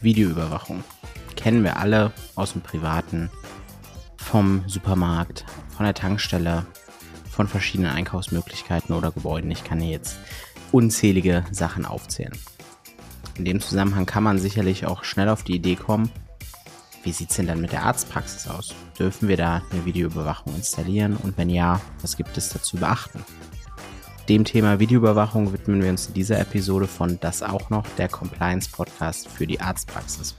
Videoüberwachung. Kennen wir alle aus dem Privaten, vom Supermarkt, von der Tankstelle, von verschiedenen Einkaufsmöglichkeiten oder Gebäuden. Ich kann hier jetzt unzählige Sachen aufzählen. In dem Zusammenhang kann man sicherlich auch schnell auf die Idee kommen, wie sieht es denn dann mit der Arztpraxis aus? Dürfen wir da eine Videoüberwachung installieren? Und wenn ja, was gibt es dazu beachten? Dem Thema Videoüberwachung widmen wir uns in dieser Episode von Das auch noch, der Compliance Podcast für die Arztpraxis.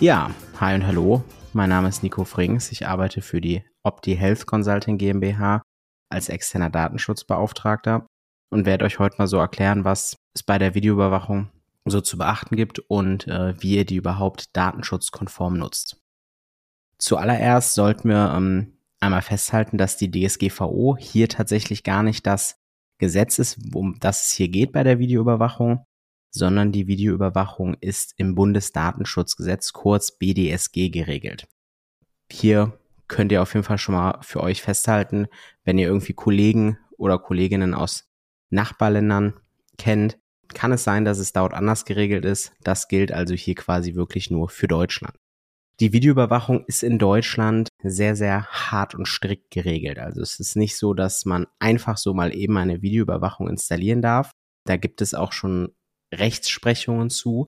Ja, hi und hallo. Mein Name ist Nico Frings. Ich arbeite für die Opti Health Consulting GmbH als externer Datenschutzbeauftragter und werde euch heute mal so erklären, was es bei der Videoüberwachung so zu beachten gibt und äh, wie ihr die überhaupt datenschutzkonform nutzt. Zuallererst sollten wir ähm, einmal festhalten, dass die DSGVO hier tatsächlich gar nicht das Gesetz ist, um das es hier geht bei der Videoüberwachung, sondern die Videoüberwachung ist im Bundesdatenschutzgesetz kurz BDSG geregelt. Hier könnt ihr auf jeden Fall schon mal für euch festhalten, wenn ihr irgendwie Kollegen oder Kolleginnen aus Nachbarländern kennt, kann es sein, dass es dort anders geregelt ist. Das gilt also hier quasi wirklich nur für Deutschland. Die Videoüberwachung ist in Deutschland sehr, sehr hart und strikt geregelt. Also es ist nicht so, dass man einfach so mal eben eine Videoüberwachung installieren darf. Da gibt es auch schon Rechtsprechungen zu.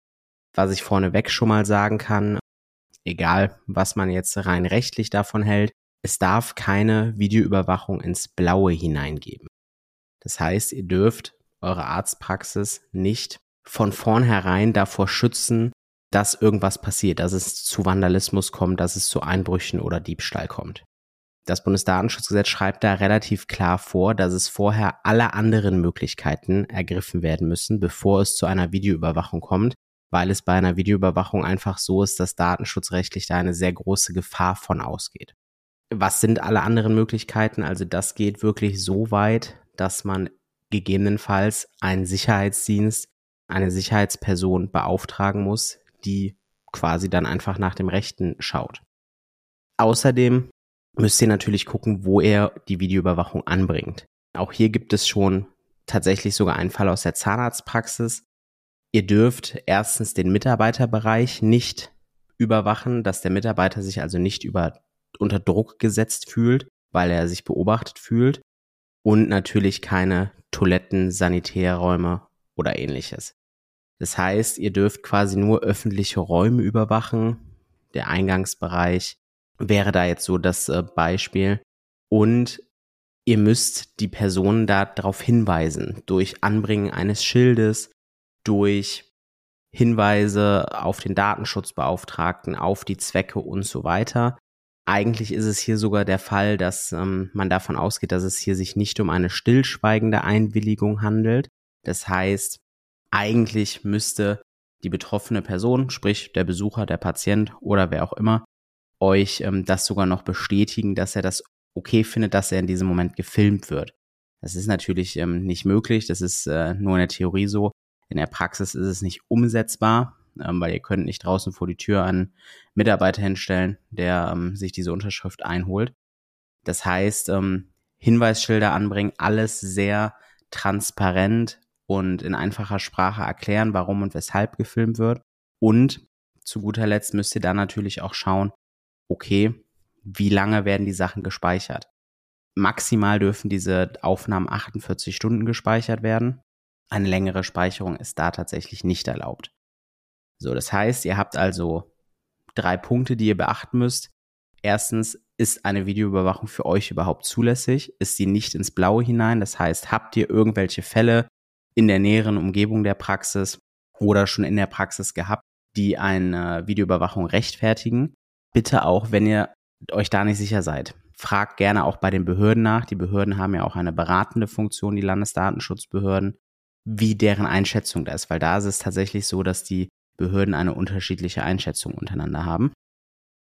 Was ich vorneweg schon mal sagen kann, egal was man jetzt rein rechtlich davon hält, es darf keine Videoüberwachung ins Blaue hineingeben. Das heißt, ihr dürft eure Arztpraxis nicht von vornherein davor schützen, dass irgendwas passiert, dass es zu Vandalismus kommt, dass es zu Einbrüchen oder Diebstahl kommt. Das Bundesdatenschutzgesetz schreibt da relativ klar vor, dass es vorher alle anderen Möglichkeiten ergriffen werden müssen, bevor es zu einer Videoüberwachung kommt, weil es bei einer Videoüberwachung einfach so ist, dass datenschutzrechtlich da eine sehr große Gefahr von ausgeht. Was sind alle anderen Möglichkeiten? Also das geht wirklich so weit, dass man gegebenenfalls einen Sicherheitsdienst, eine Sicherheitsperson beauftragen muss, die quasi dann einfach nach dem Rechten schaut. Außerdem müsst ihr natürlich gucken, wo er die Videoüberwachung anbringt. Auch hier gibt es schon tatsächlich sogar einen Fall aus der Zahnarztpraxis. Ihr dürft erstens den Mitarbeiterbereich nicht überwachen, dass der Mitarbeiter sich also nicht über, unter Druck gesetzt fühlt, weil er sich beobachtet fühlt und natürlich keine Toiletten, Sanitärräume oder ähnliches. Das heißt, ihr dürft quasi nur öffentliche Räume überwachen. Der Eingangsbereich wäre da jetzt so das äh, Beispiel. Und ihr müsst die Personen darauf hinweisen, durch Anbringen eines Schildes, durch Hinweise auf den Datenschutzbeauftragten, auf die Zwecke und so weiter. Eigentlich ist es hier sogar der Fall, dass ähm, man davon ausgeht, dass es hier sich nicht um eine stillschweigende Einwilligung handelt. Das heißt, eigentlich müsste die betroffene Person, sprich der Besucher, der Patient oder wer auch immer, euch ähm, das sogar noch bestätigen, dass er das okay findet, dass er in diesem Moment gefilmt wird. Das ist natürlich ähm, nicht möglich, das ist äh, nur in der Theorie so. In der Praxis ist es nicht umsetzbar ähm, weil ihr könnt nicht draußen vor die Tür einen Mitarbeiter hinstellen, der ähm, sich diese Unterschrift einholt. Das heißt, ähm, Hinweisschilder anbringen, alles sehr transparent und in einfacher Sprache erklären, warum und weshalb gefilmt wird. Und zu guter Letzt müsst ihr dann natürlich auch schauen, okay, wie lange werden die Sachen gespeichert? Maximal dürfen diese Aufnahmen 48 Stunden gespeichert werden. Eine längere Speicherung ist da tatsächlich nicht erlaubt. So, das heißt, ihr habt also drei Punkte, die ihr beachten müsst. Erstens, ist eine Videoüberwachung für euch überhaupt zulässig? Ist sie nicht ins Blaue hinein? Das heißt, habt ihr irgendwelche Fälle in der näheren Umgebung der Praxis oder schon in der Praxis gehabt, die eine Videoüberwachung rechtfertigen? Bitte auch, wenn ihr euch da nicht sicher seid. Fragt gerne auch bei den Behörden nach. Die Behörden haben ja auch eine beratende Funktion, die Landesdatenschutzbehörden, wie deren Einschätzung da ist, weil da ist es tatsächlich so, dass die Behörden eine unterschiedliche Einschätzung untereinander haben.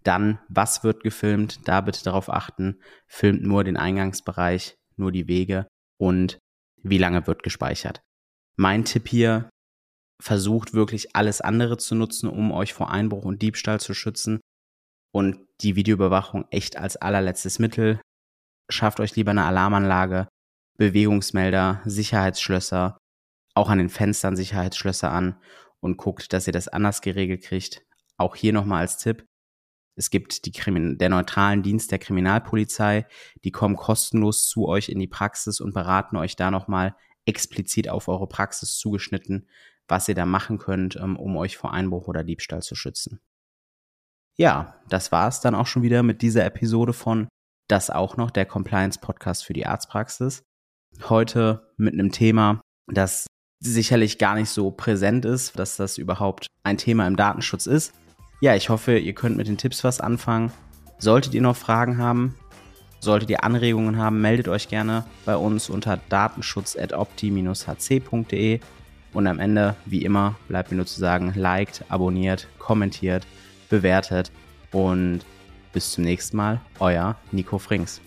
Dann, was wird gefilmt? Da bitte darauf achten. Filmt nur den Eingangsbereich, nur die Wege und wie lange wird gespeichert. Mein Tipp hier, versucht wirklich alles andere zu nutzen, um euch vor Einbruch und Diebstahl zu schützen und die Videoüberwachung echt als allerletztes Mittel. Schafft euch lieber eine Alarmanlage, Bewegungsmelder, Sicherheitsschlösser, auch an den Fenstern Sicherheitsschlösser an und guckt, dass ihr das anders geregelt kriegt. Auch hier nochmal als Tipp. Es gibt die Krimin der neutralen Dienst der Kriminalpolizei. Die kommen kostenlos zu euch in die Praxis und beraten euch da nochmal explizit auf eure Praxis zugeschnitten, was ihr da machen könnt, ähm, um euch vor Einbruch oder Diebstahl zu schützen. Ja, das war es dann auch schon wieder mit dieser Episode von Das auch noch, der Compliance Podcast für die Arztpraxis. Heute mit einem Thema, das sicherlich gar nicht so präsent ist, dass das überhaupt ein Thema im Datenschutz ist. Ja, ich hoffe, ihr könnt mit den Tipps was anfangen. Solltet ihr noch Fragen haben, solltet ihr Anregungen haben, meldet euch gerne bei uns unter datenschutz.opti-hc.de. Und am Ende, wie immer, bleibt mir nur zu sagen, liked, abonniert, kommentiert, bewertet und bis zum nächsten Mal, euer Nico Frings.